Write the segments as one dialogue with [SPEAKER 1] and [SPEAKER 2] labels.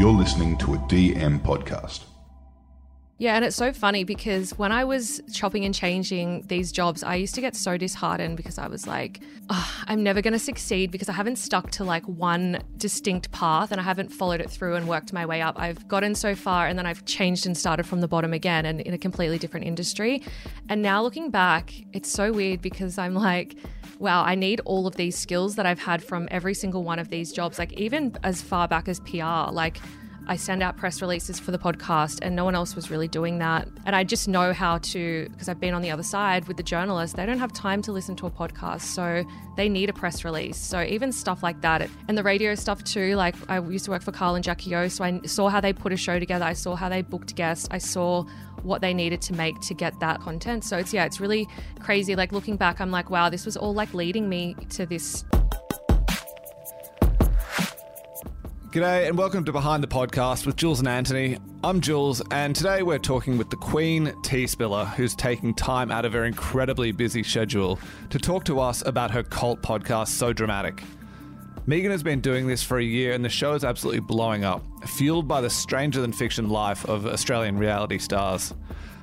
[SPEAKER 1] You're listening to a DM podcast.
[SPEAKER 2] Yeah, and it's so funny because when I was chopping and changing these jobs, I used to get so disheartened because I was like, oh, I'm never going to succeed because I haven't stuck to like one distinct path and I haven't followed it through and worked my way up. I've gotten so far and then I've changed and started from the bottom again and in a completely different industry. And now looking back, it's so weird because I'm like, wow, I need all of these skills that I've had from every single one of these jobs, like even as far back as PR, like I send out press releases for the podcast, and no one else was really doing that. And I just know how to, because I've been on the other side with the journalists, they don't have time to listen to a podcast. So they need a press release. So even stuff like that, and the radio stuff too, like I used to work for Kyle and Jackie O, so I saw how they put a show together. I saw how they booked guests. I saw what they needed to make to get that content. So it's, yeah, it's really crazy. Like looking back, I'm like, wow, this was all like leading me to this
[SPEAKER 3] G'day and welcome to Behind the Podcast with Jules and Anthony. I'm Jules, and today we're talking with the Queen Tea Spiller, who's taking time out of her incredibly busy schedule to talk to us about her cult podcast, So Dramatic. Megan has been doing this for a year, and the show is absolutely blowing up, fueled by the stranger than fiction life of Australian reality stars.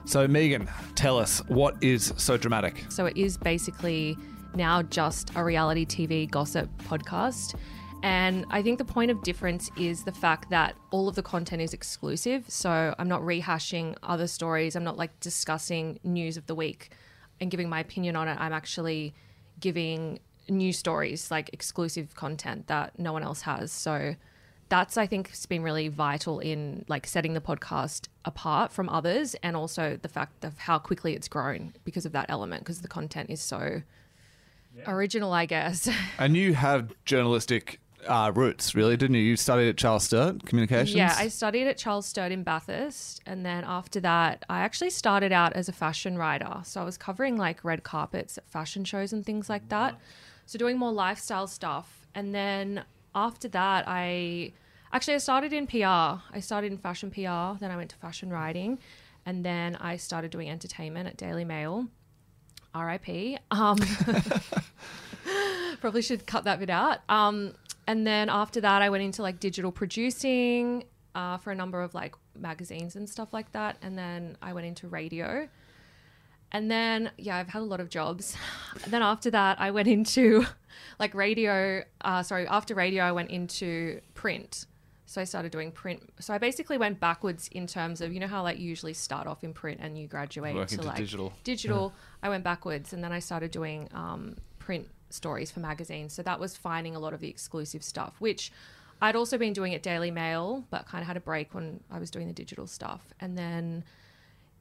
[SPEAKER 3] So, Megan, tell us, what is So Dramatic?
[SPEAKER 2] So it is basically now just a reality TV gossip podcast. And I think the point of difference is the fact that all of the content is exclusive. So I'm not rehashing other stories. I'm not like discussing news of the week and giving my opinion on it. I'm actually giving new stories, like exclusive content that no one else has. So that's I think has been really vital in like setting the podcast apart from others and also the fact of how quickly it's grown because of that element because the content is so original, I guess.
[SPEAKER 3] And you have journalistic uh, roots, really, didn't you? You studied at Charles Sturt Communications.
[SPEAKER 2] Yeah, I studied at Charles Sturt in Bathurst, and then after that, I actually started out as a fashion writer. So I was covering like red carpets at fashion shows and things like that. So doing more lifestyle stuff, and then after that, I actually I started in PR. I started in fashion PR, then I went to fashion writing, and then I started doing entertainment at Daily Mail. R.I.P. Um, probably should cut that bit out. Um, and then after that, I went into like digital producing uh, for a number of like magazines and stuff like that. And then I went into radio. And then, yeah, I've had a lot of jobs. And then after that, I went into like radio. Uh, sorry, after radio, I went into print. So I started doing print. So I basically went backwards in terms of you know how like you usually start off in print and you graduate
[SPEAKER 3] Working
[SPEAKER 2] to
[SPEAKER 3] to
[SPEAKER 2] like
[SPEAKER 3] digital.
[SPEAKER 2] Digital. I went backwards, and then I started doing um, print stories for magazines. So that was finding a lot of the exclusive stuff, which I'd also been doing at Daily Mail, but kind of had a break when I was doing the digital stuff. And then,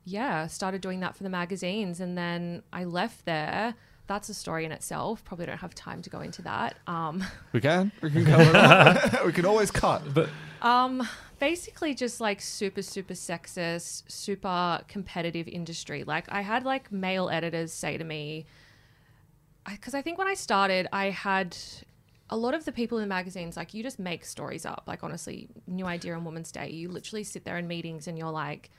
[SPEAKER 2] yeah, started doing that for the magazines. And then I left there. That's a story in itself. Probably don't have time to go into that. Um,
[SPEAKER 3] We can. We can cover it we can always cut. But
[SPEAKER 2] um, basically, just like super, super sexist, super competitive industry. Like I had like male editors say to me, because I, think when I started, I had a lot of the people in the magazines like you just make stories up. Like honestly, New Idea on Women's Day, you literally sit there in meetings and you're like.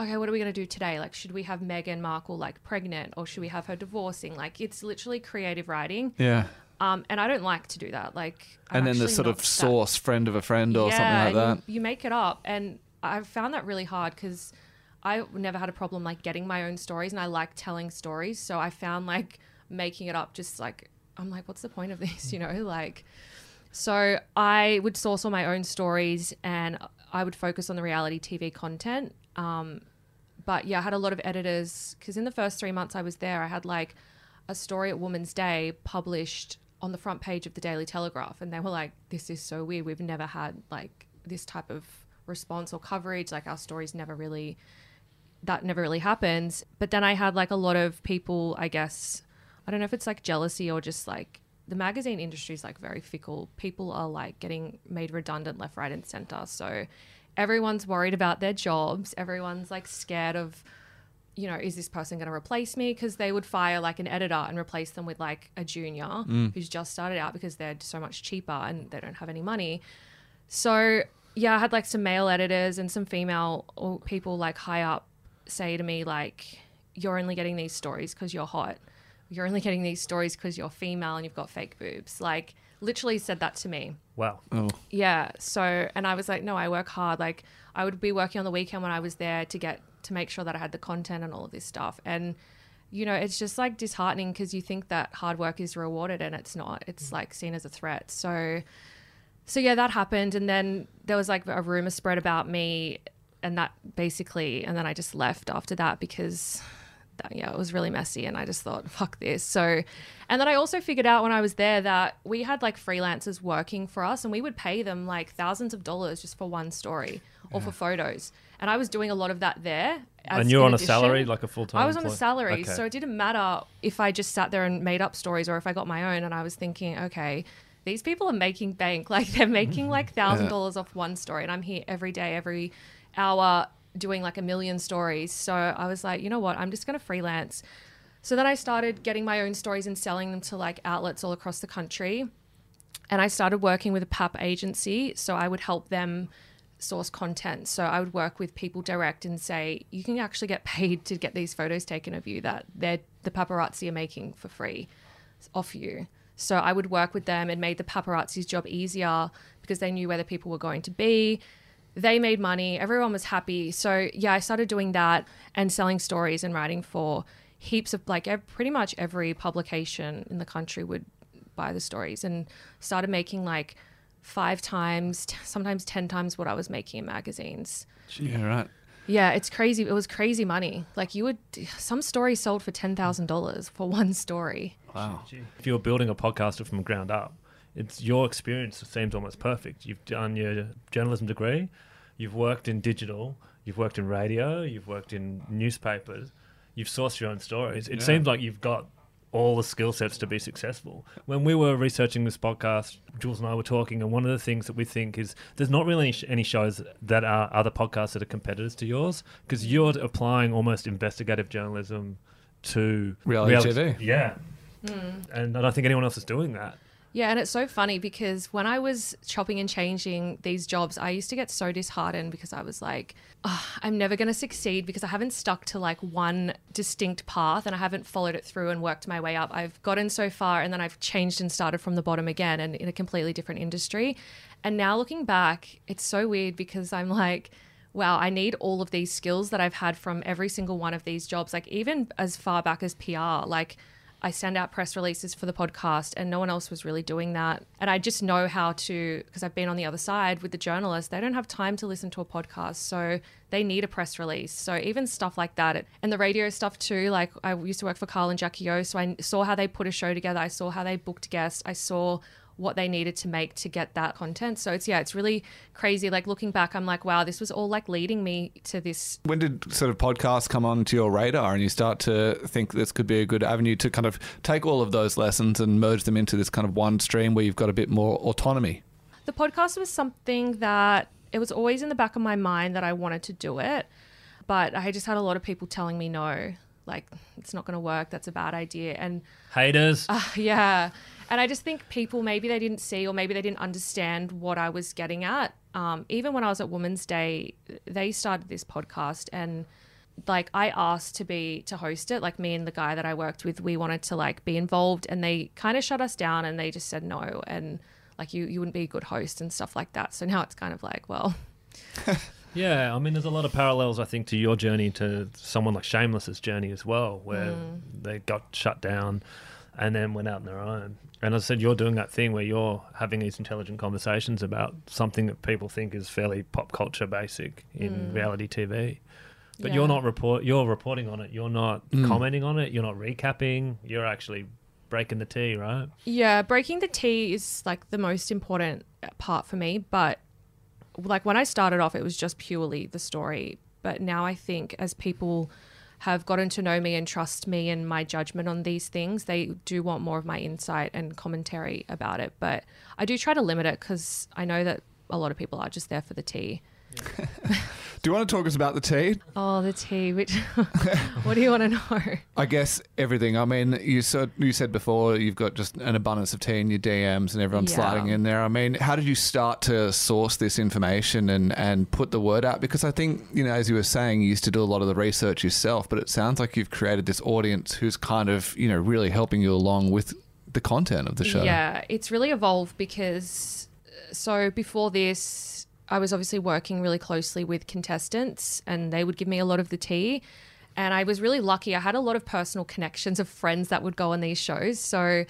[SPEAKER 2] Okay, what are we gonna do today? Like, should we have Meghan Markle like pregnant, or should we have her divorcing? Like, it's literally creative writing.
[SPEAKER 3] yeah.
[SPEAKER 2] Um, and I don't like to do that. Like, I'm
[SPEAKER 3] and then the sort of
[SPEAKER 2] that-
[SPEAKER 3] source, friend of a friend or something like that.
[SPEAKER 2] You, you make it up, and I've found that really hard because I never had a problem like getting my own stories, and I like telling stories. So I found like making it up just like I'm like, what's the point of this? You know, like. So I would source all my own stories, and I would focus on the reality TV content. Um, but yeah, I had a lot of editors because in the first three months I was there, I had like a story at Women's Day published on the front page of the Daily Telegraph, and they were like, "This is so weird. We've never had like this type of response or coverage. Like our stories never really that never really happens." But then I had like a lot of people, I guess, I don't know if it's like jealousy or just like the magazine industry is like very fickle. People are like getting made redundant left, right, and center. So everyone's worried about their jobs. Everyone's like scared of, you know, is this person going to replace me? Because they would fire like an editor and replace them with like a junior mm. who's just started out because they're so much cheaper and they don't have any money. So yeah, I had like some male editors and some female oh, people like high up say to me like, "You're only getting these stories because you're hot. You're only getting these stories because you're female and you've got fake boobs." Like literally said that to me.
[SPEAKER 4] Wow.
[SPEAKER 3] Oh,
[SPEAKER 2] Yeah. So, and I was like, no, I work hard. Like, I would be working on the weekend when I was there to get to make sure that I had the content and all of this stuff. And, you know, it's just like disheartening because you think that hard work is rewarded and it's not. It's mm. like seen as a threat. So, so yeah, that happened. And then there was like a rumor spread about me and that basically, and then I just left after that because that, yeah, it was really messy. And I just thought, fuck this. So, and then I also figured out when I was there that we had like freelancers working for us and we would pay them like thousands of dollars just for one story or for photos. And I was doing a lot of that there. as-
[SPEAKER 4] and you're on a salary, like a full time.
[SPEAKER 2] I was on a salary,
[SPEAKER 4] Okay.
[SPEAKER 2] so it didn't matter if I just sat there and made up stories or if I got my own. And I was thinking, okay, these people are making bank. Like they're making mm-hmm. like thousand dollars off one story, and I'm here every day, every hour, doing like a million stories. So I was like, you know what? I'm just gonna freelance. So then I started getting my own stories and selling them to like outlets all across the country. And I started working with a PAP agency. So I would help them source content. So I would work with people direct and say, you can actually get paid to get these photos taken of you that they're, the paparazzi are making for free off you. So I would work with them and made the paparazzi's job easier because they knew where the people were going to be. They made money. Everyone was happy. So yeah, I started doing that and selling stories and writing for heaps of like pretty much every publication in the country would buy the stories and started making like five times, t- sometimes 10 times what I was making in magazines.
[SPEAKER 3] yeah, right.
[SPEAKER 2] Yeah, it's crazy. It was crazy money. Like you would, some stories sold for $10,000 for one story.
[SPEAKER 3] Wow.
[SPEAKER 4] If you're building a podcaster from ground up, it's your experience seems almost perfect. You've done your journalism degree, you've worked in digital, you've worked in radio, you've worked in newspapers, you've sourced your own stories. It
[SPEAKER 3] Yeah.
[SPEAKER 4] seems like you've got all the skill sets to be successful. When we were researching this podcast, Jules and I were talking, and one of the things that we think is there's not really any shows that are other podcasts that are competitors to yours because you're applying almost investigative journalism to
[SPEAKER 3] Reality TV.
[SPEAKER 4] Yeah.
[SPEAKER 2] Hmm.
[SPEAKER 4] And I don't think anyone else is doing that.
[SPEAKER 2] Yeah, and it's so funny because when I was chopping and changing these jobs, I used to get so disheartened because I was like, "Ugh, I'm never going to succeed because I haven't stuck to like one distinct path and I haven't followed it through and worked my way up. I've gotten so far and then I've changed and started from the bottom again and in a completely different industry. And now looking back, it's so weird because I'm like, wow, I need all of these skills that I've had from every single one of these jobs, like even as far back as PR, like I send out press releases for the podcast, and no one else was really doing that. And I just know how to, because I've been on the other side with the journalists, they don't have time to listen to a podcast. So they need a press release. So even stuff like that, and the radio stuff too. Like I used to work for Kyle and Jackie O, so I saw how they put a show together. I saw how they booked guests. I saw what they needed to make to get that content. So it's, yeah, it's really crazy. Like looking back, I'm like, wow, this was all like leading me to this
[SPEAKER 3] When did sort of podcasts come onto your radar and you start to think this could be a good avenue to kind of take all of those lessons and merge them into this kind of one stream where you've got a bit more autonomy?
[SPEAKER 2] the podcast was something that it was always in the back of my mind that I wanted to do it, but I just had a lot of people telling me no, like it's not going to work. That's a bad idea. And
[SPEAKER 4] Haters.
[SPEAKER 2] uh, yeah, and I just think people maybe they didn't see or maybe they didn't understand what I was getting at. Um, even when I was at Women's Day, they started this podcast and like I asked to be to host it like me and the guy that I worked with we wanted to like be involved and they kind of shut us down and they just said no and like you you wouldn't be a good host and stuff like that so now it's kind of like well
[SPEAKER 4] Yeah, I mean, there's a lot of parallels, I think, to your journey to someone like Shameless's journey as well, where
[SPEAKER 2] Mm.
[SPEAKER 4] they got shut down and then went out on their own. And I said, you're doing that thing where you're having these intelligent conversations about something that people think is fairly pop culture basic in mm. reality TV. But
[SPEAKER 2] Yeah.
[SPEAKER 4] you're not report. You're reporting on it. You're not mm. commenting on it. You're not recapping. You're actually breaking the tea, right?
[SPEAKER 2] Yeah, breaking the tea is like the most important part for me. But like when I started off, it was just purely the story. But now I think as people have gotten to know me and trust me and my judgment on these things, they do want more of my insight and commentary about it. But I do try to limit it because I know that a lot of people are just there for the tea.
[SPEAKER 3] Do you want to talk us about the tea?
[SPEAKER 2] Oh, the tea. Which, what do you want to know?
[SPEAKER 3] I guess everything. I mean, you said you said before you've got just an abundance of tea in your DMs and everyone's
[SPEAKER 2] Yeah.
[SPEAKER 3] sliding in there. I mean, how did you start to source this information and and put the word out? Because I think you know, as you were saying, you used to do a lot of the research yourself, but it sounds like you've created this audience who's kind of you know really helping you along with the content of the show?
[SPEAKER 2] Yeah, it's really evolved because uh, so before this, I was obviously working really closely with contestants and they would give me a lot of the tea. And I was really lucky. I had a lot of personal connections of friends that would go on these shows. So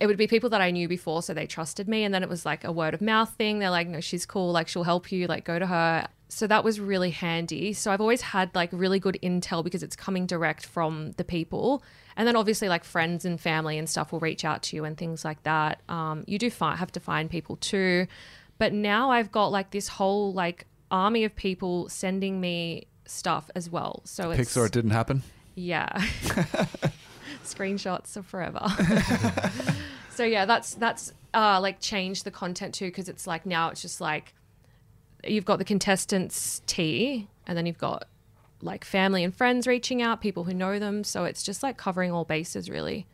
[SPEAKER 2] it would be people that I knew before, so they trusted me. And then it was like a word of mouth thing. They're like, no, she's cool. Like, she'll help you. Like, go to her. So that was really handy. So I've always had like really good intel because it's coming direct from the people. And then obviously, like friends and family and stuff will reach out to you and things like that. Um, you do fi- have to find people too. But now I've got like this whole like army of people sending me stuff as well. So it's
[SPEAKER 3] Pixar, it didn't happen.
[SPEAKER 2] yeah. Screenshots are forever. so yeah, that's that's uh like changed the content too because it's like now it's just like you've got the contestants tea and then you've got like family and friends reaching out, people who know them. So it's just like covering all bases really.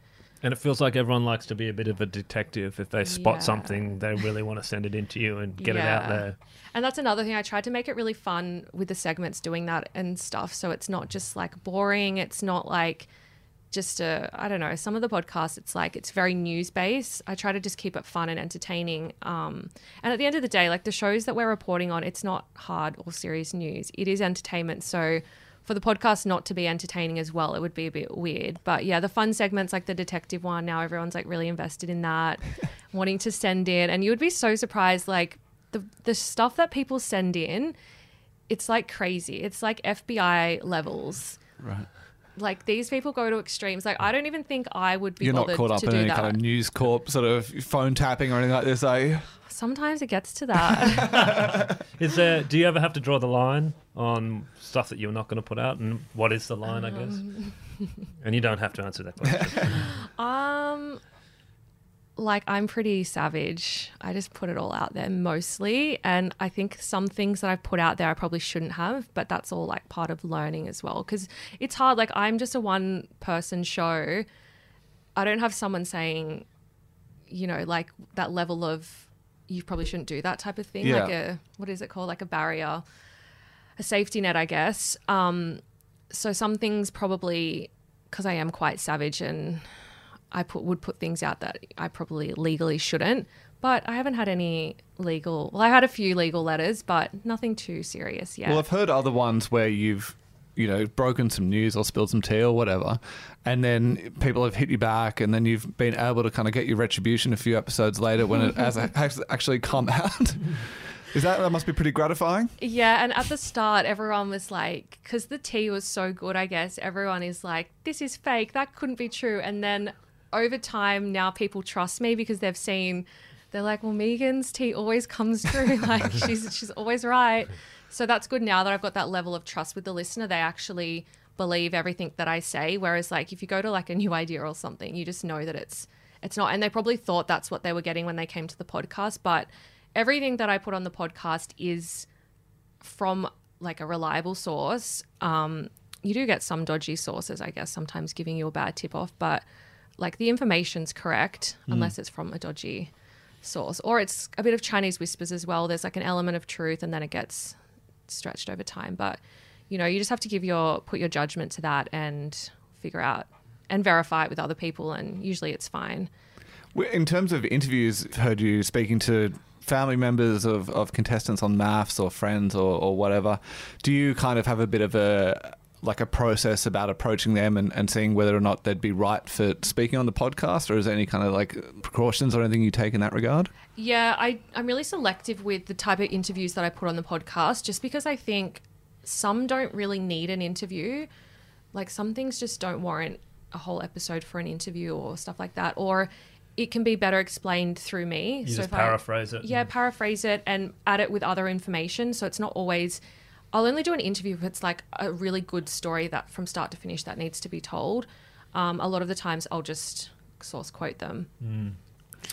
[SPEAKER 4] And it feels like everyone likes to be a bit of a detective. If they spot
[SPEAKER 2] Yeah.
[SPEAKER 4] something, they really want to send it into you and get it out there.
[SPEAKER 2] And that's another thing. I tried to make it really fun with the segments doing that and stuff. So it's not just like boring. It's not like just a, I don't know, some of the podcasts, it's like, it's very news based. I try to just keep it fun and entertaining. Um, and at the end of the day, like the shows that we're reporting on, it's not hard or serious news. It is entertainment. So for the podcast not to be entertaining as well, it would be a bit weird. But yeah, the fun segments like the detective one, now everyone's like really invested in that, wanting to send in. And you would be so surprised, like the the stuff that people send in, it's like crazy. It's like FBI levels.
[SPEAKER 3] Right.
[SPEAKER 2] Like these people go to extremes. Like I don't even think I would be
[SPEAKER 3] You're not caught up in any
[SPEAKER 2] that.
[SPEAKER 3] kind of News Corp sort of phone tapping or anything like this, are you?
[SPEAKER 2] Sometimes it gets to that.
[SPEAKER 4] Is there? Do you ever have to draw the line on stuff that you're not going to put out, and what is the line? I guess.
[SPEAKER 2] Um.
[SPEAKER 4] and you don't have to answer that question.
[SPEAKER 2] um like I'm pretty savage. I just put it all out there mostly. And I think some things that I've put out there I probably shouldn't have, but that's all like part of learning as well. Cause it's hard. Like I'm just a one person show. I don't have someone saying, you know, like that level of you probably shouldn't do that type of thing. Like a what is it called? Like a barrier, a safety net, I guess. Um, so some things probably because I am quite savage and I put would put things out that I probably legally shouldn't. But I haven't had any legal. Well, I had a few legal letters, but nothing too serious yet.
[SPEAKER 3] Well, I've heard other ones where you've, you know, broken some news or spilled some tea or whatever, and then people have hit you back, and then you've been able to kind of get your retribution a few episodes later when it has has actually come out. Is that that must be pretty gratifying?
[SPEAKER 2] Yeah, and at the start, everyone was like, because the tea was so good, I guess, everyone is like, this is fake. That couldn't be true. And then over time, now people trust me because they've seen, they're like, well, Megan's tea always comes true. like, she's, she's always right. So that's good now that I've got that level of trust with the listener. They actually believe everything that I say. Whereas, like, if you go to like a new idea or something, you just know that it's, it's not. And they probably thought that's what they were getting when they came to the podcast. But everything that I put on the podcast is from like a reliable source. Um, you do get some dodgy sources, I guess, sometimes giving you a bad tip off, but like the information's correct unless it's from a dodgy source or it's a bit of Chinese whispers as well. There's like an element of truth and then it gets stretched over time. But you know, you just have to give your put your judgment to that and figure out and verify it with other people and usually it's fine.
[SPEAKER 3] In terms of interviews, I've heard you speaking to family members of, of contestants on MAFS or friends or, or whatever. Do you kind of have a bit of a like a process about approaching them and, and seeing whether or not they'd be right for speaking on the podcast, or is there any kind of like precautions or anything you take in that regard?
[SPEAKER 2] Yeah, I, I'm really selective with the type of interviews that I put on the podcast just because I think some don't really need an interview. Like some things just don't warrant a whole episode for an interview or stuff like that. Or it can be better explained through me.
[SPEAKER 4] You just
[SPEAKER 2] if I-
[SPEAKER 4] paraphrase it.
[SPEAKER 2] yeah, paraphrase it and add it with other information. So it's not always. I'll only do an interview if it's like a really good story that from start to finish that needs to be told. Um, a lot of the times I'll just source quote them.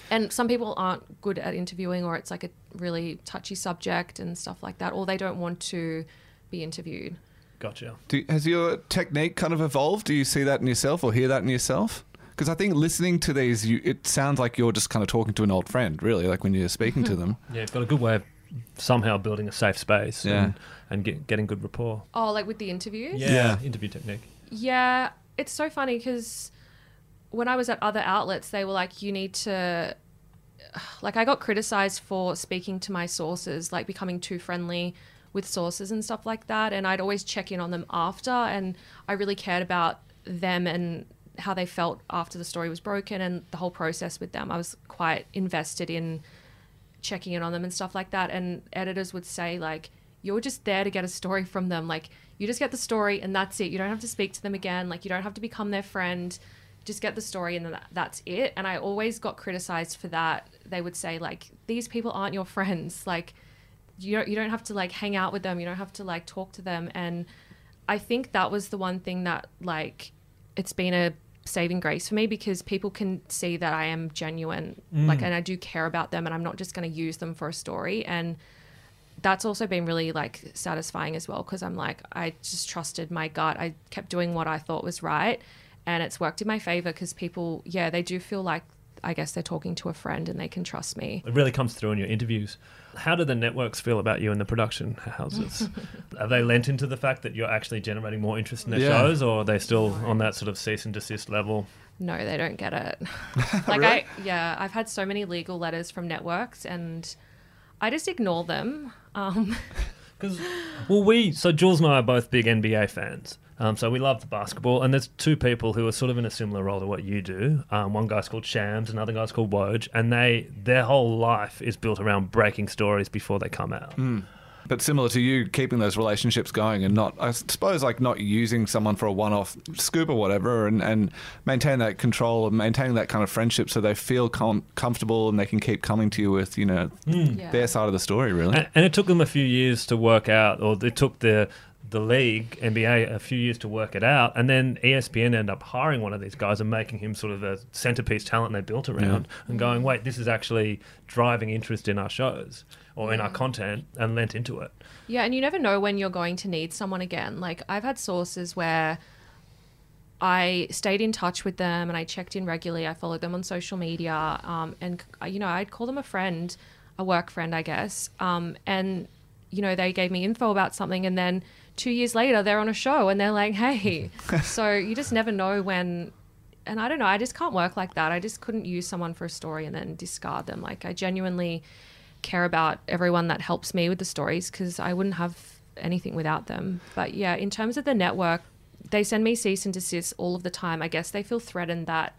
[SPEAKER 2] And some people aren't good at interviewing, or it's like a really touchy subject and stuff like that, or they don't want to be interviewed.
[SPEAKER 4] Gotcha.
[SPEAKER 3] Do, has your technique kind of evolved? Do you see that in yourself or hear that in yourself? Because I think listening to these, you, it sounds like you're just kind of talking to an old friend, really, like when you're speaking to them.
[SPEAKER 4] Yeah, you've got a good way of somehow building a safe space
[SPEAKER 3] Yeah.
[SPEAKER 4] and, and get, getting good rapport.
[SPEAKER 2] Oh, like with the interviews?
[SPEAKER 4] Yeah,
[SPEAKER 3] Yeah.
[SPEAKER 4] interview technique.
[SPEAKER 2] Yeah, it's so funny because when I was at other outlets, they were like, you need to. Like, I got criticized for speaking to my sources, like becoming too friendly with sources and stuff like that. And I'd always check in on them after. And I really cared about them and how they felt after the story was broken and the whole process with them. I was quite invested in checking in on them and stuff like that. And editors would say, like, you're just there to get a story from them. Like, you just get the story and that's it. You don't have to speak to them again. Like, you don't have to become their friend. Just get the story and that's it. And I always got criticized for that. They would say, like, these people aren't your friends. Like, you don't, you don't have to, like, hang out with them. You don't have to, like, talk to them. And I think that was the one thing that, like, it's been a saving grace for me because people can see that I am genuine, mm. like, and I do care about them, and I'm not just going to use them for a story. And that's also been really like satisfying as well because I'm like, I just trusted my gut. I kept doing what I thought was right, and it's worked in my favor because people, yeah, they do feel like I guess they're talking to a friend and they can trust me.
[SPEAKER 4] It really comes through in your interviews. How do the networks feel about you in the production houses? are they lent into the fact that you're actually generating more interest in their
[SPEAKER 3] Yeah.
[SPEAKER 4] shows, or are they still on that sort of cease and desist level?
[SPEAKER 2] No, they don't get it. like
[SPEAKER 3] Really?
[SPEAKER 2] I yeah, I've had so many legal letters from networks and I just ignore them. Um,
[SPEAKER 4] Because, well, we, so Jules and I are both big NBA fans. Um, so we love the basketball, and there's two people who are sort of in a similar role to what you do. Um, one guy's called Shams, another guy's called Woj, and they their whole life is built around breaking stories before they come out.
[SPEAKER 3] But similar to you, keeping those relationships going and not, I suppose, like not using someone for a one-off scoop or whatever, and, and maintain that control and maintaining that kind of friendship, so they feel com- comfortable and they can keep coming to you with, you know,
[SPEAKER 2] yeah.
[SPEAKER 3] their side of the story. Really,
[SPEAKER 4] And, and it took them a few years to work out, or it took the the league NBA a few years to work it out, and then ESPN ended up hiring one of these guys and making him sort of a centerpiece talent they built around, and going, wait, this is actually driving interest in our shows or in our content, and lent into it.
[SPEAKER 2] Yeah, and you never know when you're going to need someone again. Like I've had sources where I stayed in touch with them and I checked in regularly. I followed them on social media, um, and uh, you know I'd call them a friend, a work friend, I guess. Um, and you know they gave me info about something, and then two years later they're on a show and they're like, "Hey," so you just never know when. And I don't know. I just can't work like that. I just couldn't use someone for a story and then discard them. Like I genuinely care about everyone that helps me with the stories because I wouldn't have anything without them. But yeah, in terms of the network, they send me cease and desist all of the time. I guess they feel threatened that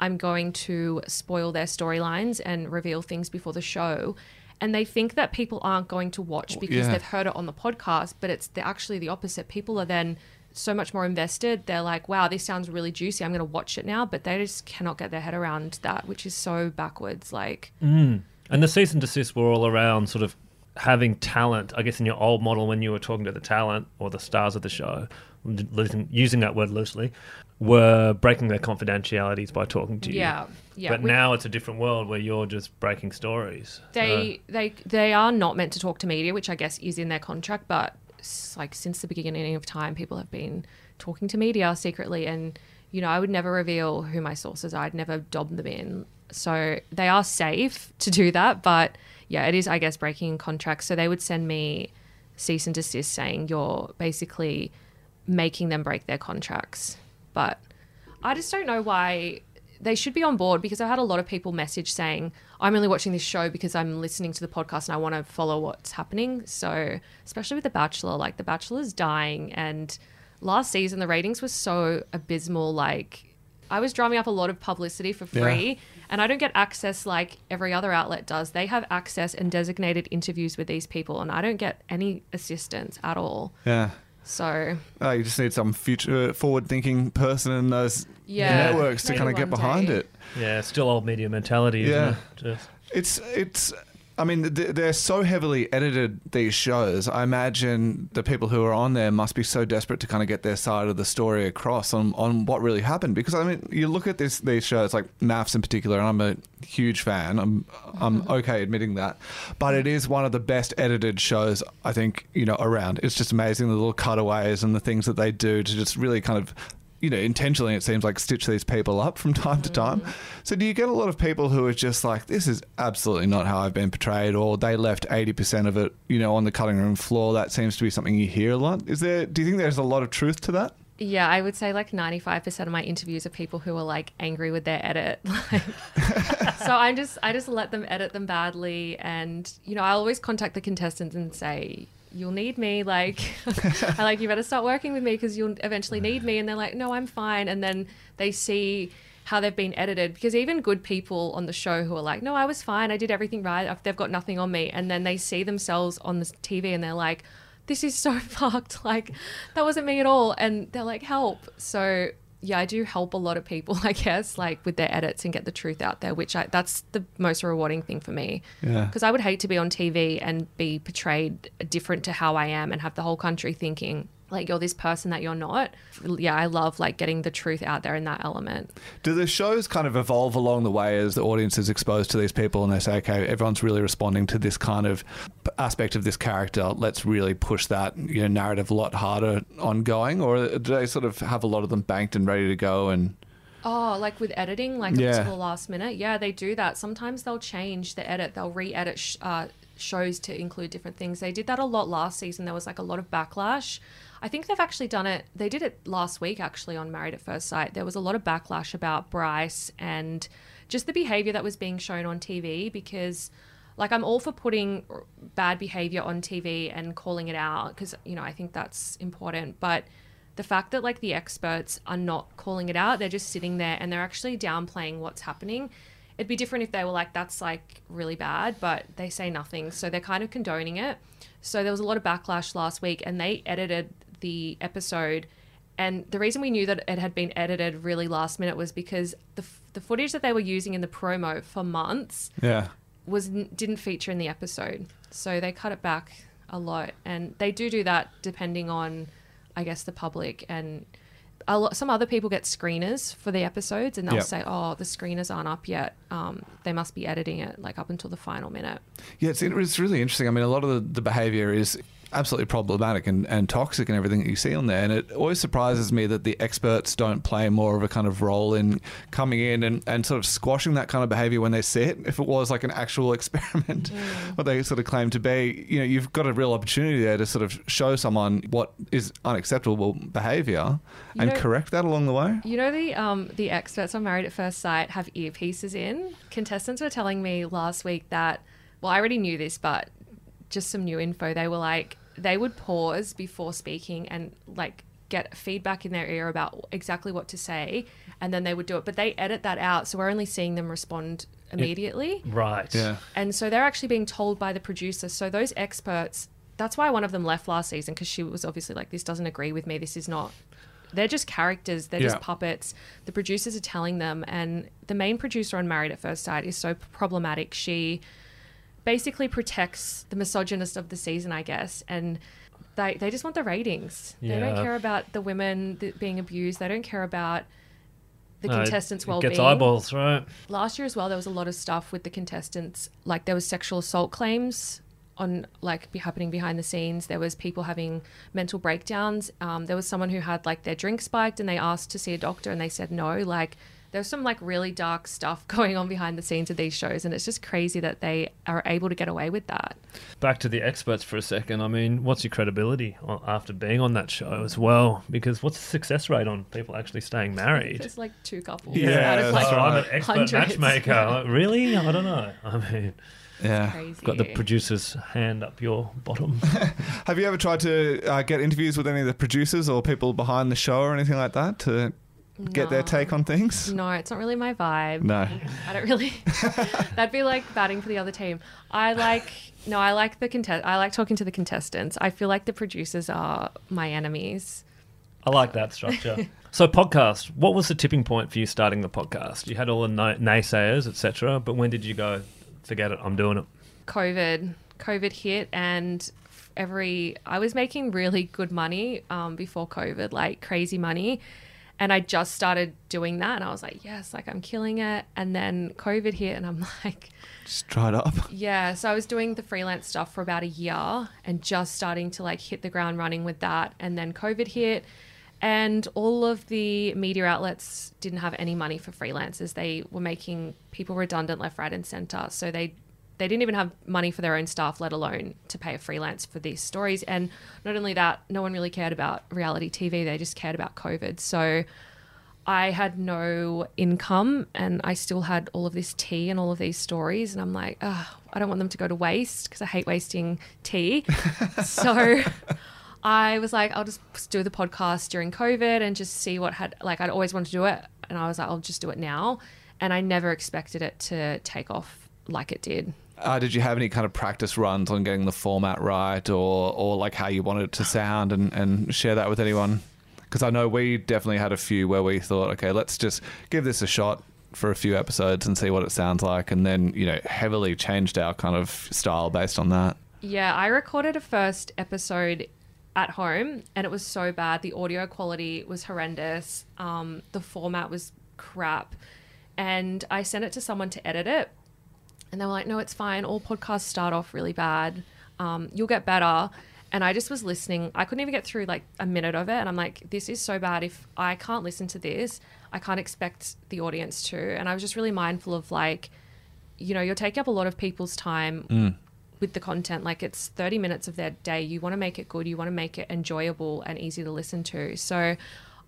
[SPEAKER 2] I'm going to spoil their storylines and reveal things before the show. And they think that people aren't going to watch because
[SPEAKER 3] yeah.
[SPEAKER 2] they've heard it on the podcast, but it's the, actually the opposite. People are then so much more invested. They're like, wow, this sounds really juicy. I'm going to watch it now. But they just cannot get their head around that, which is so backwards. Like, mm.
[SPEAKER 4] And the cease and desist were all around sort of having talent. I guess in your old model, when you were talking to the talent or the stars of the show, using, that word loosely, were breaking their confidentialities by talking to you.
[SPEAKER 2] yeah, yeah.
[SPEAKER 4] but
[SPEAKER 2] we-
[SPEAKER 4] now it's a different world where you're just breaking stories.
[SPEAKER 2] they they they are not meant to talk to media, which I guess is in their contract. But like since the beginning of time, people have been talking to media secretly, and you know I would never reveal who my sources are. I'd never dob them in. So they are safe to do that, but yeah, it is I guess breaking contracts. So they would send me cease and desist saying you're basically making them break their contracts. But I just don't know why they should be on board because I've had a lot of people message saying, I'm only watching this show because I'm listening to the podcast and I want to follow what's happening. So, especially with The Bachelor, like The Bachelor's dying. And last season, the ratings were so abysmal. Like, I was drumming up a lot of publicity for
[SPEAKER 3] Yeah.
[SPEAKER 2] free. And I don't get access like every other outlet does. They have access and designated interviews with these people, and I don't get any assistance at all.
[SPEAKER 3] yeah.
[SPEAKER 2] So,
[SPEAKER 3] Oh, you just need some future uh, forward-thinking person in those
[SPEAKER 2] Yeah.
[SPEAKER 3] networks to kind of get behind
[SPEAKER 2] day.
[SPEAKER 3] it.
[SPEAKER 4] Yeah, still old media mentality, isn't
[SPEAKER 3] Yeah.
[SPEAKER 4] it? Just,
[SPEAKER 3] It's it's. I mean, they're so heavily edited these shows. I imagine the people who are on there must be so desperate to kind of get their side of the story across on, on what really happened. Because I mean, you look at this these shows like MAFS in particular, and I'm a huge fan. I'm I'm mm-hmm. okay admitting that, but it is one of the best edited shows I think you know around. It's just amazing the little cutaways and the things that they do to just really kind of you know, intentionally it seems like stitch these people up from time to mm. time. So do you get a lot of people who are just like, this is absolutely not how I've been portrayed, or they left eighty percent of it, you know, on the cutting room floor? That seems to be something you hear a lot. Is there? Do you think there's a lot of truth to that?
[SPEAKER 2] Yeah, I would say like 95% of my interviews are people who are like angry with their edit. Like, so I'm just, I just let them edit them badly. And, you know, I always contact the contestants and say, you'll need me. Like, I like, you better start working with me because you'll eventually need me. And they're like, no, I'm fine. And then they see how they've been edited because even good people on the show who are like, no, I was fine. I did everything right. They've got nothing on me. And then they see themselves on the TV and they're like, this is so fucked. Like, that wasn't me at all. And they're like, help. So, yeah, I do help a lot of people, I guess, like with their edits and get the truth out there, which I, that's the most rewarding thing for me.
[SPEAKER 3] Yeah.
[SPEAKER 2] Because I would hate to be on TV and be portrayed different to how I am and have the whole country thinking, like you're this person that you're not. Yeah, I love like getting the truth out there in that element.
[SPEAKER 3] Do the shows kind of evolve along the way as the audience is exposed to these people and they say, okay, everyone's really responding to this kind of aspect of this character. Let's really push that you know, narrative a lot harder ongoing? Or do they sort of have a lot of them banked and ready to go and.
[SPEAKER 2] Oh, like with editing, like
[SPEAKER 3] Yeah.
[SPEAKER 2] up to the last minute. Yeah, they do that. Sometimes they'll change the edit. They'll re-edit sh- uh, shows to include different things. They did that a lot last season. There was like a lot of backlash. I think they've actually done it. They did it last week actually on Married at First Sight. There was a lot of backlash about Bryce and just the behavior that was being shown on TV because like I'm all for putting bad behavior on TV and calling it out because you know I think that's important, but the fact that like the experts are not calling it out, they're just sitting there and they're actually downplaying what's happening. It'd be different if they were like, that's like really bad, but they say nothing. So they're kind of condoning it. So there was a lot of backlash last week and they edited the episode. And the reason we knew that it had been edited really last minute was because the, f- the footage that they were using in the promo for months
[SPEAKER 3] Yeah.
[SPEAKER 2] was didn't feature in the episode, so they cut it back a lot, and they do do that depending on, I guess, the public and a lot. Some other people get screeners for the episodes, and they'll
[SPEAKER 3] Yep.
[SPEAKER 2] say, "Oh, the screeners aren't up yet. Um, they must be editing it like up until the final minute."
[SPEAKER 3] Yeah, it's, it's really interesting. I mean, a lot of the, the behavior is absolutely problematic and, and toxic and everything that you see on there. And it always surprises me that the experts don't play more of a kind of role in coming in and, and sort of squashing that kind of behavior when they see it. If it was like an actual experiment, what they sort of claim to be, you know, you've got a real opportunity there to sort of show someone what is unacceptable behavior
[SPEAKER 2] You
[SPEAKER 3] and
[SPEAKER 2] know-
[SPEAKER 3] correct that along the way.
[SPEAKER 2] You know the um the experts on Married at First Sight have earpieces in. Contestants were telling me last week that well, I already knew this, but just some new info. They were like they would pause before speaking and like get feedback in their ear about exactly what to say, and then they would do it. But they edit that out, so we're only seeing them respond immediately.
[SPEAKER 4] Right.
[SPEAKER 3] Yeah.
[SPEAKER 2] And so they're actually being told by the producer. So those experts, that's why one of them left last season because she was obviously like, this doesn't agree with me. This is not. They're just characters. They're
[SPEAKER 3] Yeah.
[SPEAKER 2] just puppets. The producers are telling them. And the main producer on Married at First Sight is so problematic. She basically protects the misogynist of the season, I guess. And they, they just want the ratings. They don't care about the women being abused. They don't care about the
[SPEAKER 4] No,
[SPEAKER 2] contestants' well
[SPEAKER 4] Gets eyeballs, right?
[SPEAKER 2] last year as well there was a lot of stuff with the contestants like there was sexual assault claims on like be happening behind the scenes there was people having mental breakdowns um, there was someone who had like their drink spiked and they asked to see a doctor and they said no like there's some like really dark stuff going on behind the scenes of these shows and it's just crazy that they are able to get away with that
[SPEAKER 4] Back to the experts for a second. I mean, what's your credibility after being on that show as well? Because what's the success rate on people actually staying married?
[SPEAKER 2] there's like two couples
[SPEAKER 3] Yeah,
[SPEAKER 2] out of like
[SPEAKER 3] that's
[SPEAKER 4] I'm an
[SPEAKER 3] right.
[SPEAKER 4] expert
[SPEAKER 2] hundreds.
[SPEAKER 4] matchmaker. Like, really? I don't know. I mean,
[SPEAKER 3] Yeah.
[SPEAKER 2] crazy
[SPEAKER 4] got the producer's hand up your bottom.
[SPEAKER 3] Have you ever tried to uh, get interviews with any of the producers or people behind the show or anything like that to get their take on things?
[SPEAKER 2] no it's not really my vibe
[SPEAKER 3] No.
[SPEAKER 2] I don't really. That'd be like batting for the other team. I like no, I like the contest. I like talking to the contestants. I feel like the producers are my enemies.
[SPEAKER 4] I like that structure. so, podcast. What was the tipping point for you starting the podcast? You had all the na- naysayers, etc. But when did you go? Forget it. I'm doing it.
[SPEAKER 2] COVID, COVID hit, and every I was making really good money um, before COVID, like crazy money. And I just started doing that, and I was like, yes, like I'm killing it. And then COVID hit, and I'm like,
[SPEAKER 3] Just dried up.
[SPEAKER 2] Yeah, so I was doing the freelance stuff for about a year and just starting to like hit the ground running with that. And then COVID hit, and all of the media outlets didn't have any money for freelancers. They were making people redundant left, right, and center. So they they didn't even have money for their own staff, let alone to pay a freelance for these stories. And not only that, no one really cared about reality TV; they just cared about COVID. So I had no income, and I still had all of this tea and all of these stories, and I'm like, I don't want them to go to waste because I hate wasting tea. so. I was like, I'll just do the podcast during COVID and just see what had like I'd always wanted to do it, and I was like, I'll just do it now, and I never expected it to take off like it did.
[SPEAKER 3] Uh, did you have any kind of practice runs on getting the format right, or or like how you wanted it to sound, and and share that with anyone? Because I know we definitely had a few where we thought, okay, let's just give this a shot for a few episodes and see what it sounds like, and then you know heavily changed our kind of style based on that.
[SPEAKER 2] Yeah, I recorded a first episode at home and it was so bad. The audio quality was horrendous. Um, the format was crap. And I sent it to someone to edit it. And they were like, no, it's fine. All podcasts start off really bad. Um, you'll get better. And I just was listening. I couldn't even get through like a minute of it. And I'm like, this is so bad. If I can't listen to this, I can't expect the audience to. And I was just really mindful of like, you know, you're taking up a lot of people's time with the content. Like it's 30 minutes of their day. You want to make it good. You want to make it enjoyable and easy to listen to. So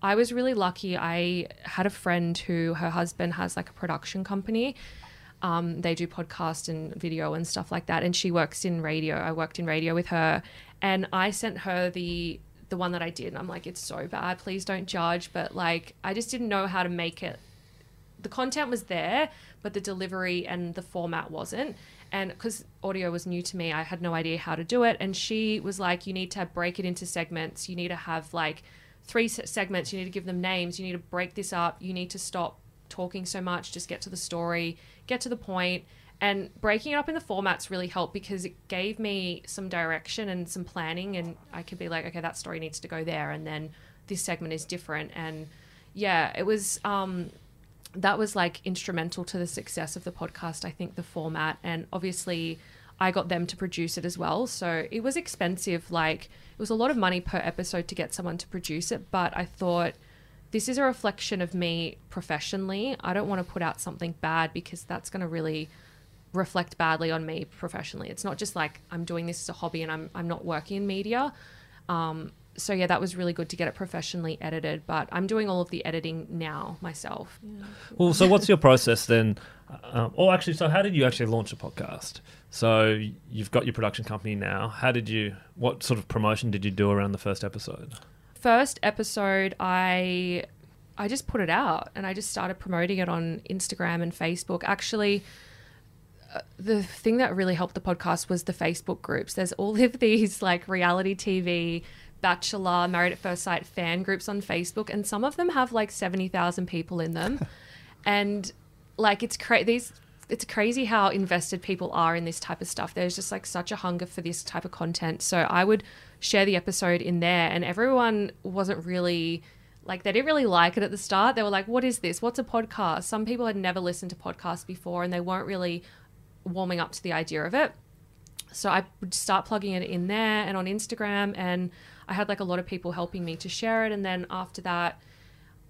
[SPEAKER 2] I was really lucky. I had a friend who her husband has like a production company. Um, they do podcast and video and stuff like that. And she works in radio. I worked in radio with her, and I sent her the the one that I did. And I'm like, it's so bad. Please don't judge. But like, I just didn't know how to make it the content was there, but the delivery and the format wasn't. And because audio was new to me, I had no idea how to do it. And she was like, you need to break it into segments. You need to have like three segments. You need to give them names. You need to break this up. You need to stop talking so much. Just get to the story, get to the point. And breaking it up in the formats really helped because it gave me some direction and some planning. And I could be like, okay, that story needs to go there. And then this segment is different. And yeah, it was. Um, that was like instrumental to the success of the podcast. I think the format, and obviously, I got them to produce it as well. So it was expensive. Like it was a lot of money per episode to get someone to produce it. But I thought this is a reflection of me professionally. I don't want to put out something bad because that's going to really reflect badly on me professionally. It's not just like I'm doing this as a hobby and I'm I'm not working in media. Um, so yeah, that was really good to get it professionally edited. But I'm doing all of the editing now myself.
[SPEAKER 4] Well, so what's your process then? Um, or actually, so how did you actually launch a podcast? So you've got your production company now. How did you? What sort of promotion did you do around the first episode?
[SPEAKER 2] First episode, I I just put it out and I just started promoting it on Instagram and Facebook. Actually, uh, the thing that really helped the podcast was the Facebook groups. There's all of these like reality TV, Bachelor, Married at First Sight fan groups on Facebook, and some of them have like 70,000 people in them. and like it's crazy. These it's crazy how invested people are in this type of stuff. There's just like such a hunger for this type of content. So I would share the episode in there, and everyone wasn't really like they didn't really like it at the start. They were like, "What is this? What's a podcast?" Some people had never listened to podcasts before, and they weren't really warming up to the idea of it. So I would start plugging it in there and on Instagram, and I had like a lot of people helping me to share it. And then after that,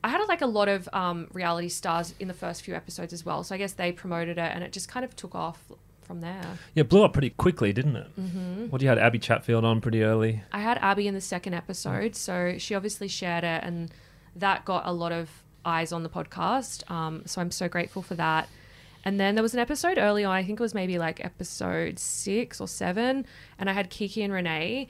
[SPEAKER 2] I had like a lot of um, reality stars in the first few episodes as well. So I guess they promoted it, and it just kind of took off from there.
[SPEAKER 4] Yeah, it blew up pretty quickly, didn't it? Mm-hmm. What you had Abby Chatfield on pretty early.
[SPEAKER 2] I had Abby in the second episode, so she obviously shared it, and that got a lot of eyes on the podcast. Um, so I'm so grateful for that. And then there was an episode early on, I think it was maybe like episode six or seven, and I had Kiki and Renee.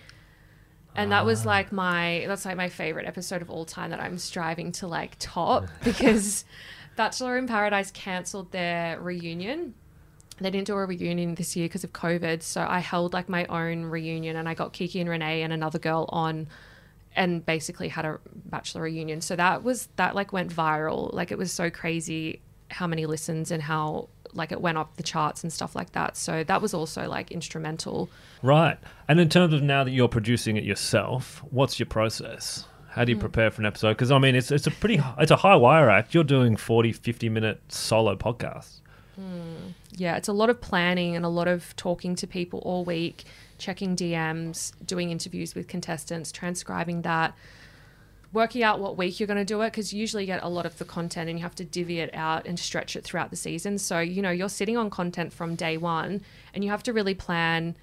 [SPEAKER 2] And that was ah. like my that's like my favorite episode of all time that I'm striving to like top because Bachelor in Paradise cancelled their reunion. They didn't do a reunion this year because of COVID. So I held like my own reunion and I got Kiki and Renee and another girl on and basically had a bachelor reunion. So that was that like went viral. Like it was so crazy how many listens and how like it went up the charts and stuff like that. So that was also like instrumental.
[SPEAKER 4] Right. And in terms of now that you're producing it yourself, what's your process? How do
[SPEAKER 2] Hmm.
[SPEAKER 4] you prepare for an episode? Because I mean, it's it's a pretty it's a high wire act. You're doing 40, 50 minute solo podcasts.
[SPEAKER 2] Yeah, it's a lot of planning and a lot of talking to people all week, checking DMs, doing interviews with contestants, transcribing that. Working out what week you're going to do it because usually you usually get a lot of the content and you have to divvy it out and stretch it throughout the season. So, you know, you're sitting on content from day one and you have to really plan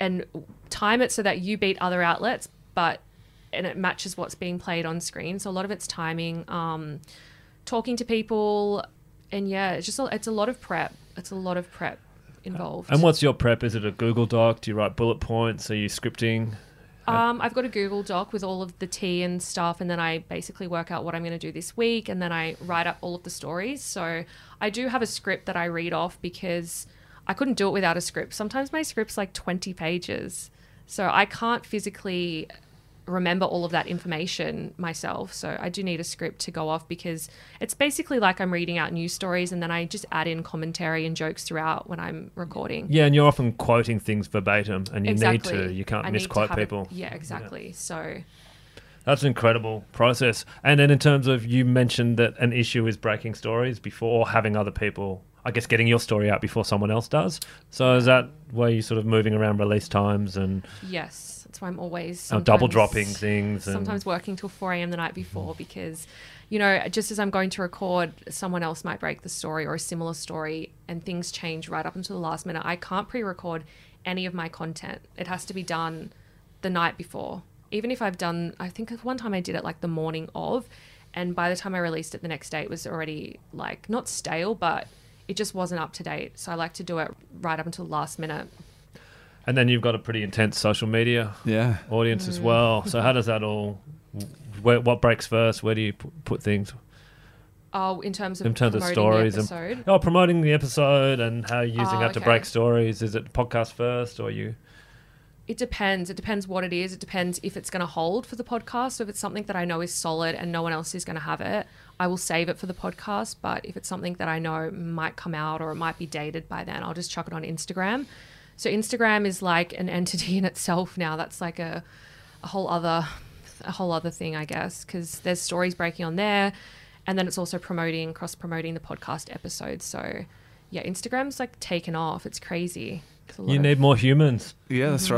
[SPEAKER 2] and time it so that you beat other outlets, but and it matches what's being played on screen. So a lot of it's timing, um, talking to people, and yeah, it's just a, it's a lot of prep. It's a lot of prep involved.
[SPEAKER 4] And what's your prep? Is it a Google Doc? Do you write bullet points? Are you scripting?
[SPEAKER 2] Um, I've got a Google Doc with all of the tea and stuff, and then I basically work out what I'm going to do this week, and then I write up all of the stories. So I do have a script that I read off because I couldn't do it without a script. Sometimes my script's like 20 pages, so I can't physically remember all of that information myself. So I do need a script to go off because it's basically like I'm reading out news stories and then I just add in commentary and jokes throughout when I'm recording.
[SPEAKER 4] Yeah, and you're often quoting things verbatim, and you
[SPEAKER 2] exactly.
[SPEAKER 4] need to. You can't
[SPEAKER 2] I
[SPEAKER 4] misquote
[SPEAKER 2] it-
[SPEAKER 4] people.
[SPEAKER 2] yeah, exactly. So
[SPEAKER 4] That's an incredible process. And then in terms of you mentioned that an issue is breaking stories before having other people, I guess, getting your story out before someone else does. So is that where you sort of moving around release times and
[SPEAKER 2] yes, that's why I'm always
[SPEAKER 4] uh, double dropping things? And,
[SPEAKER 2] sometimes working till 4 a.m. the night before because, you know, just as I'm going to record, someone else might break the story or a similar story and things change right up until the last minute. I can't pre record any of my content, it has to be done the night before. Even if I've done, I think one time I did it like the morning of, and by the time I released it the next day, it was already like not stale, but it just wasn't up to date. So I like to do it right up until the last minute.
[SPEAKER 4] And then you've got a pretty intense social media
[SPEAKER 3] Yeah.
[SPEAKER 4] audience
[SPEAKER 2] Mm.
[SPEAKER 4] as well. So how does that all? Where, what breaks first? Where do you pu- put things?
[SPEAKER 2] Oh, in terms of
[SPEAKER 4] In terms of
[SPEAKER 2] promoting
[SPEAKER 4] stories
[SPEAKER 2] the
[SPEAKER 4] and-
[SPEAKER 2] episode.
[SPEAKER 4] Oh, promoting the episode and how you're using
[SPEAKER 2] Oh,
[SPEAKER 4] that to
[SPEAKER 2] okay.
[SPEAKER 4] break stories. Is it podcast first or you?
[SPEAKER 2] It depends. It depends what it is. It depends if it's going to hold for the podcast. So if it's something that I know is solid and no one else is going to have it, I will save it for the podcast. But if it's something that I know might come out or it might be dated by then, I'll just chuck it on Instagram. So Instagram is like an entity in itself now. That's like a, a whole other a whole other thing, I guess, because there's stories breaking on there, and then it's also promoting cross promoting the podcast episodes. So yeah, Instagram's like taken off. It's crazy. It's a lot
[SPEAKER 4] You
[SPEAKER 2] of-
[SPEAKER 4] need more humans.
[SPEAKER 3] Yeah, that's mm-hmm.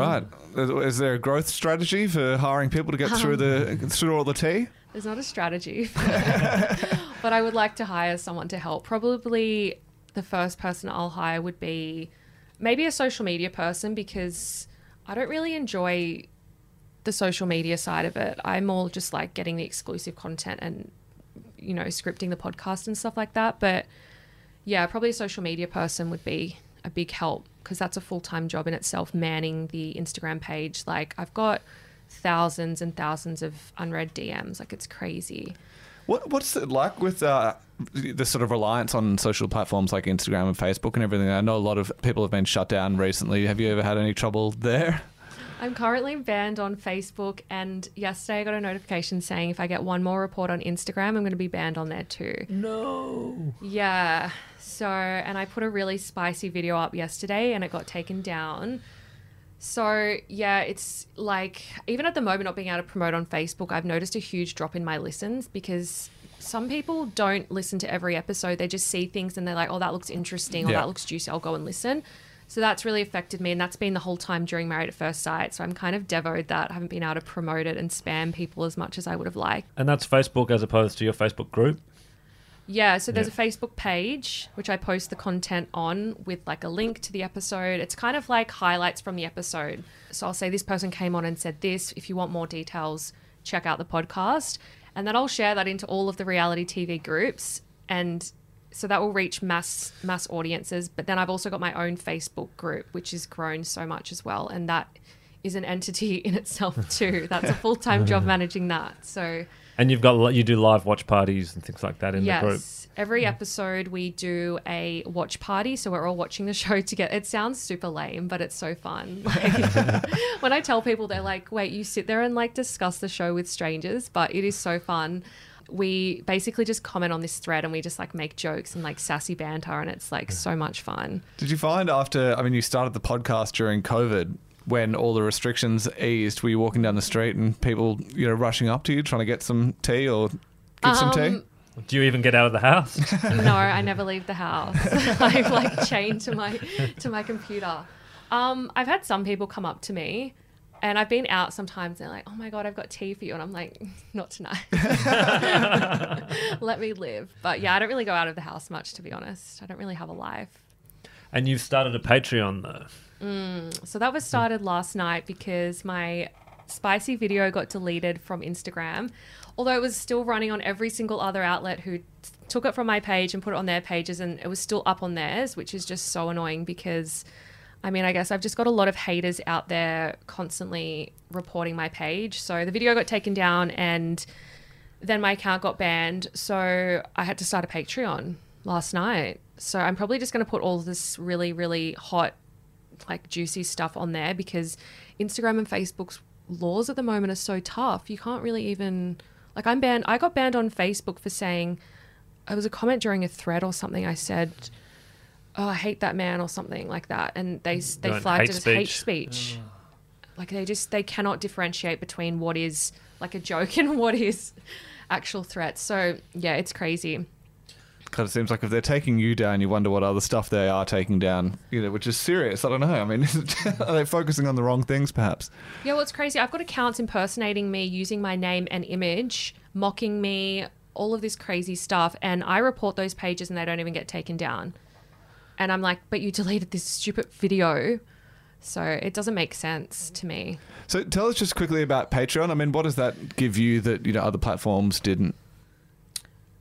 [SPEAKER 3] right. Is, is there a growth strategy for hiring people to get through the through all the tea?
[SPEAKER 2] There's not a strategy, but I would like to hire someone to help. Probably the first person I'll hire would be maybe a social media person because I don't really enjoy the social media side of it. I'm more just like getting the exclusive content and you know scripting the podcast and stuff like that. But yeah, probably a social media person would be a big help because that's a full time job in itself, manning the Instagram page. Like I've got thousands and thousands of unread DMs. Like it's crazy.
[SPEAKER 3] What, what's it like with uh, the sort of reliance on social platforms like Instagram and Facebook and everything? I know a lot of people have been shut down recently. Have you ever had any trouble there?
[SPEAKER 2] I'm currently banned on Facebook, and yesterday I got a notification saying if I get one more report on Instagram, I'm going to be banned on there too.
[SPEAKER 4] No.
[SPEAKER 2] Yeah. So, and I put a really spicy video up yesterday and it got taken down. So, yeah, it's like, even at the moment, not being able to promote on Facebook, I've noticed a huge drop in my listens because some people don't listen to every episode. They just see things and they're like, oh, that looks interesting or
[SPEAKER 3] Yeah.
[SPEAKER 2] that looks juicy. I'll go and listen. So that's really affected me. And that's been the whole time during Married at First Sight. So I'm kind of devoed that I haven't been able to promote it and spam people as much as I would have liked.
[SPEAKER 4] And that's Facebook as opposed to your Facebook group.
[SPEAKER 2] Yeah, so there's
[SPEAKER 4] Yeah.
[SPEAKER 2] a Facebook page which I post the content on with like a link to the episode. It's kind of like highlights from the episode. So I'll say this person came on and said this. If you want more details, check out the podcast. And then I'll share that into all of the reality TV groups and so that will reach mass mass audiences, but then I've also got my own Facebook group which has grown so much as well and that is an entity in itself too. That's a full-time job managing that. So
[SPEAKER 4] And you've got you do live watch parties and things like that in the group.
[SPEAKER 2] yes. Every episode we do a watch party, so we're all watching the show together. It sounds super lame, but it's so fun. Like, when I tell people, they're like, "Wait, you sit there and like discuss the show with strangers?" But it is so fun. We basically just comment on this thread and we just like make jokes and like sassy banter, and it's like so much fun.
[SPEAKER 3] Did you find after, I mean, you started the podcast during COVID when all the restrictions eased, were you walking down the street and people, you know, rushing up to you trying to get some tea or give some tea?
[SPEAKER 2] Um,
[SPEAKER 4] Do you even get out of the house?
[SPEAKER 2] no, I never leave the house. I'm like chained to my to my computer. Um, I've had some people come up to me. And I've been out sometimes and they're like, oh my God, I've got tea for you. And I'm like, not tonight. Let me live. But yeah, I don't really go out of the house much, to be honest. I don't really have a life.
[SPEAKER 4] And you've started a Patreon though.
[SPEAKER 2] Mm, so that was hmm. started last night because my spicy video got deleted from Instagram. Although it was still running on every single other outlet who t- took it from my page and put it on their pages, and it was still up on theirs, which is just so annoying because. I mean, I guess I've just got a lot of haters out there constantly reporting my page. So the video got taken down and then my account got banned. So I had to start a Patreon last night. So I'm probably just going to put all this really, really hot, like juicy stuff on there because Instagram and Facebook's laws at the moment are so tough. You can't really even, like, I'm banned. I got banned on Facebook for saying, it was a comment during a thread or something. I said, oh, I hate that man or something like that. And they, they
[SPEAKER 4] Going
[SPEAKER 2] flagged it as hate
[SPEAKER 4] speech.
[SPEAKER 2] speech. Ah. Like they just they cannot differentiate between what is like a joke and what is actual threats. So yeah, it's crazy.
[SPEAKER 3] Kind of seems like if they're taking you down, you wonder what other stuff they are taking down. You know, which is serious. I don't know. I mean, are they focusing on the wrong things, perhaps?
[SPEAKER 2] Yeah, well, it's crazy. I've got accounts impersonating me, using my name and image, mocking me, all of this crazy stuff, and I report those pages and they don't even get taken down. And I'm like, but you deleted this stupid video. So it doesn't make sense to me.
[SPEAKER 3] So tell us just quickly about Patreon. I mean, what does that give you that you know other platforms didn't?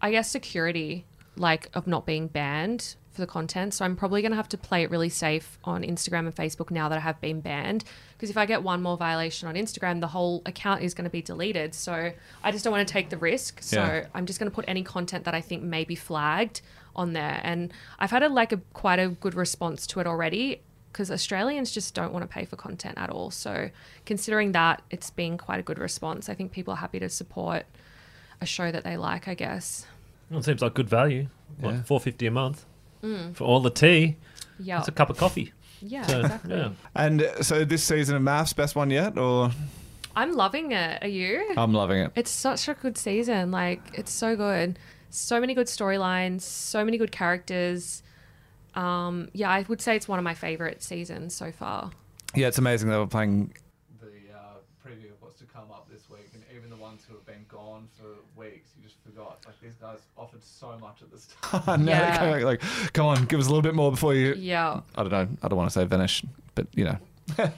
[SPEAKER 2] I guess security, like of not being banned for the content. So I'm probably going to have to play it really safe on Instagram and Facebook now that I have been banned. Because if I get one more violation on Instagram, the whole account is going to be deleted. So I just don't want to take the risk. So
[SPEAKER 3] Yeah.
[SPEAKER 2] I'm just going to put any content that I think may be flagged on there. And I've had a like a quite a good response to it already. Because Australians just don't want to pay for content at all. So, considering that, it's been quite a good response. I think people are happy to support a show that they like, I guess.
[SPEAKER 4] Well, it seems like good value. What,
[SPEAKER 3] Yeah.
[SPEAKER 4] four fifty a month
[SPEAKER 2] Mm.
[SPEAKER 4] for all the tea.
[SPEAKER 2] Yeah.
[SPEAKER 4] That's a cup of coffee.
[SPEAKER 2] Yeah,
[SPEAKER 4] So,
[SPEAKER 2] exactly.
[SPEAKER 4] yeah.
[SPEAKER 3] And uh, so this season of MAFS, best one yet, or
[SPEAKER 2] I'm loving it. Are you?
[SPEAKER 3] I'm loving it.
[SPEAKER 2] It's such a good season. Like, it's so good. So many good storylines, so many good characters. Um, yeah, I would say it's one of my favorite seasons so far.
[SPEAKER 3] Yeah, it's amazing they were playing the uh, preview of what's to come up this week, and even the ones who have been gone for weeks, you just forgot. Like these guys offered so much at the start. now
[SPEAKER 2] Yeah.
[SPEAKER 3] they're coming back, like, come on, give us a little bit more before you.
[SPEAKER 2] Yeah.
[SPEAKER 3] I don't know. I don't want to say vanish, but you know,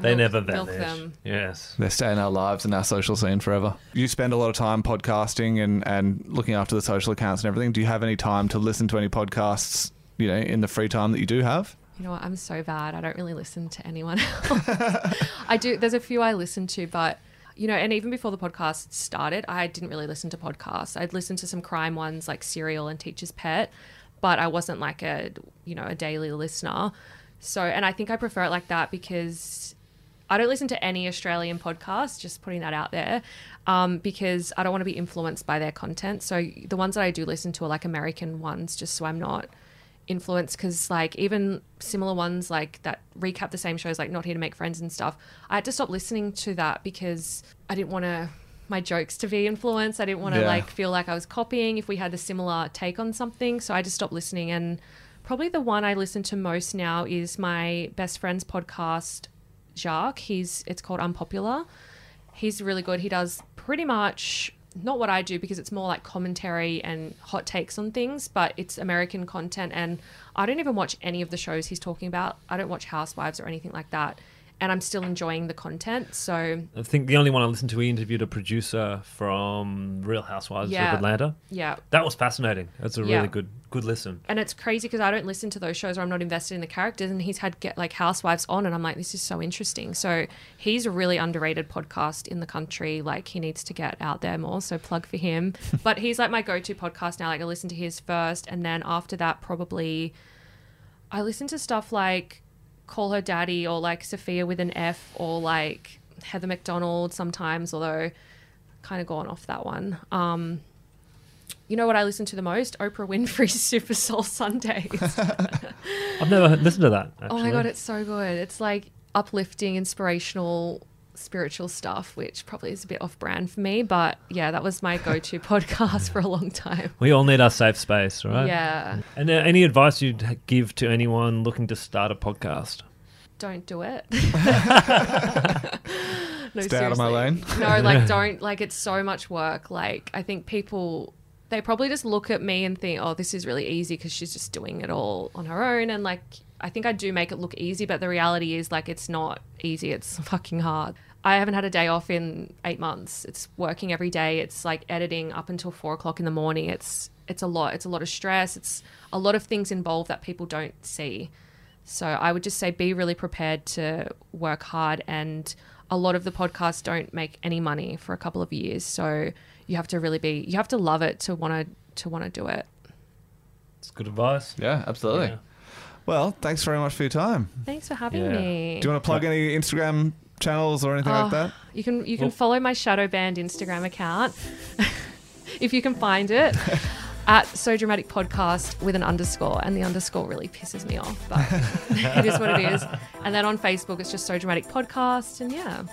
[SPEAKER 4] They
[SPEAKER 2] Milk-
[SPEAKER 4] never
[SPEAKER 2] milk
[SPEAKER 4] vanish.
[SPEAKER 2] them.
[SPEAKER 4] Yes.
[SPEAKER 3] they stay in our lives and our social scene forever. You spend a lot of time podcasting and and looking after the social accounts and everything. Do you have any time to listen to any podcasts? You know, in the free time that you do have.
[SPEAKER 2] You know what? I'm so bad. I don't really listen to anyone else. I do. There's a few I listen to, but you know, and even before the podcast started, I didn't really listen to podcasts. I'd listen to some crime ones like Serial and Teacher's Pet, but I wasn't like a you know a daily listener. So, and I think I prefer it like that because I don't listen to any Australian podcasts, just putting that out there, um, because I don't want to be influenced by their content. So the ones that I do listen to are like American ones, just so I'm not influenced. Because like even similar ones like that recap the same shows, like Not Here to Make Friends and stuff, I had to stop listening to that because I didn't want to my jokes to be influenced. I didn't want to
[SPEAKER 3] Yeah.
[SPEAKER 2] like feel like I was copying if we had a similar take on something. So I just stopped listening and. Probably the one I listen to most now is my best friend's podcast, Jacques. He's it's called Unpopular. He's really good. He does pretty much not what I do because it's more like commentary and hot takes on things, but it's American content and I don't even watch any of the shows he's talking about. I don't watch Housewives or anything like that. And I'm still enjoying the content. So
[SPEAKER 4] I think the only one I listened to, he interviewed a producer from Real Housewives
[SPEAKER 2] Yeah.
[SPEAKER 4] of Atlanta.
[SPEAKER 2] yeah.
[SPEAKER 4] That was fascinating. That's a
[SPEAKER 2] Yeah.
[SPEAKER 4] really good good listen.
[SPEAKER 2] And it's crazy because I don't listen to those shows or I'm not invested in the characters. And he's had get like Housewives on, and I'm like, this is so interesting. So he's a really underrated podcast in the country. Like he needs to get out there more. So plug for him. but he's like my go-to podcast now. Like I listen to his first, and then after that, probably I listen to stuff like Call Her Daddy or like Sofia with an F or like Heather McDonald sometimes. Although kind of gone off that one. Um, you know what I listen to the most? Oprah Winfrey's Super Soul Sundays.
[SPEAKER 4] I've never listened to that. Actually.
[SPEAKER 2] oh my god, it's so good. It's like uplifting, inspirational, spiritual stuff, which probably is a bit off brand for me. But yeah, that was my go to podcast for a long time.
[SPEAKER 4] we all need our safe space, right?
[SPEAKER 2] Yeah.
[SPEAKER 4] And uh, any advice you'd give to anyone looking to start a podcast?
[SPEAKER 2] don't do it. no,
[SPEAKER 3] Stay out of my lane.
[SPEAKER 2] no, like don't like it's so much work. Like I think people they probably just look at me and think, "Oh, this is really easy because she's just doing it all on her own." And like I think I do make it look easy, but the reality is like it's not easy. It's fucking hard. I haven't had a day off in eight months. It's working every day. It's like editing up until four o'clock in the morning. It's it's a lot. It's a lot of stress. It's a lot of things involved that people don't see. So I would just say be really prepared to work hard and a lot of the podcasts don't make any money for a couple of years. So you have to really be you have to love it to want to to want to do it.
[SPEAKER 4] It's good advice.
[SPEAKER 3] Yeah, absolutely.
[SPEAKER 4] Yeah.
[SPEAKER 3] Well, thanks very much for your time.
[SPEAKER 2] Thanks for having
[SPEAKER 4] Yeah.
[SPEAKER 2] me.
[SPEAKER 3] Do you want to plug any Instagram channels or anything like
[SPEAKER 2] Oh,
[SPEAKER 3] that?
[SPEAKER 2] You can you can
[SPEAKER 4] Well-
[SPEAKER 2] follow my shadowbanned Instagram account if you can find it at So Dramatic Podcast with an underscore, and the underscore really pisses me off, but it is what it is. And then on Facebook, it's just So Dramatic Podcast, and yeah,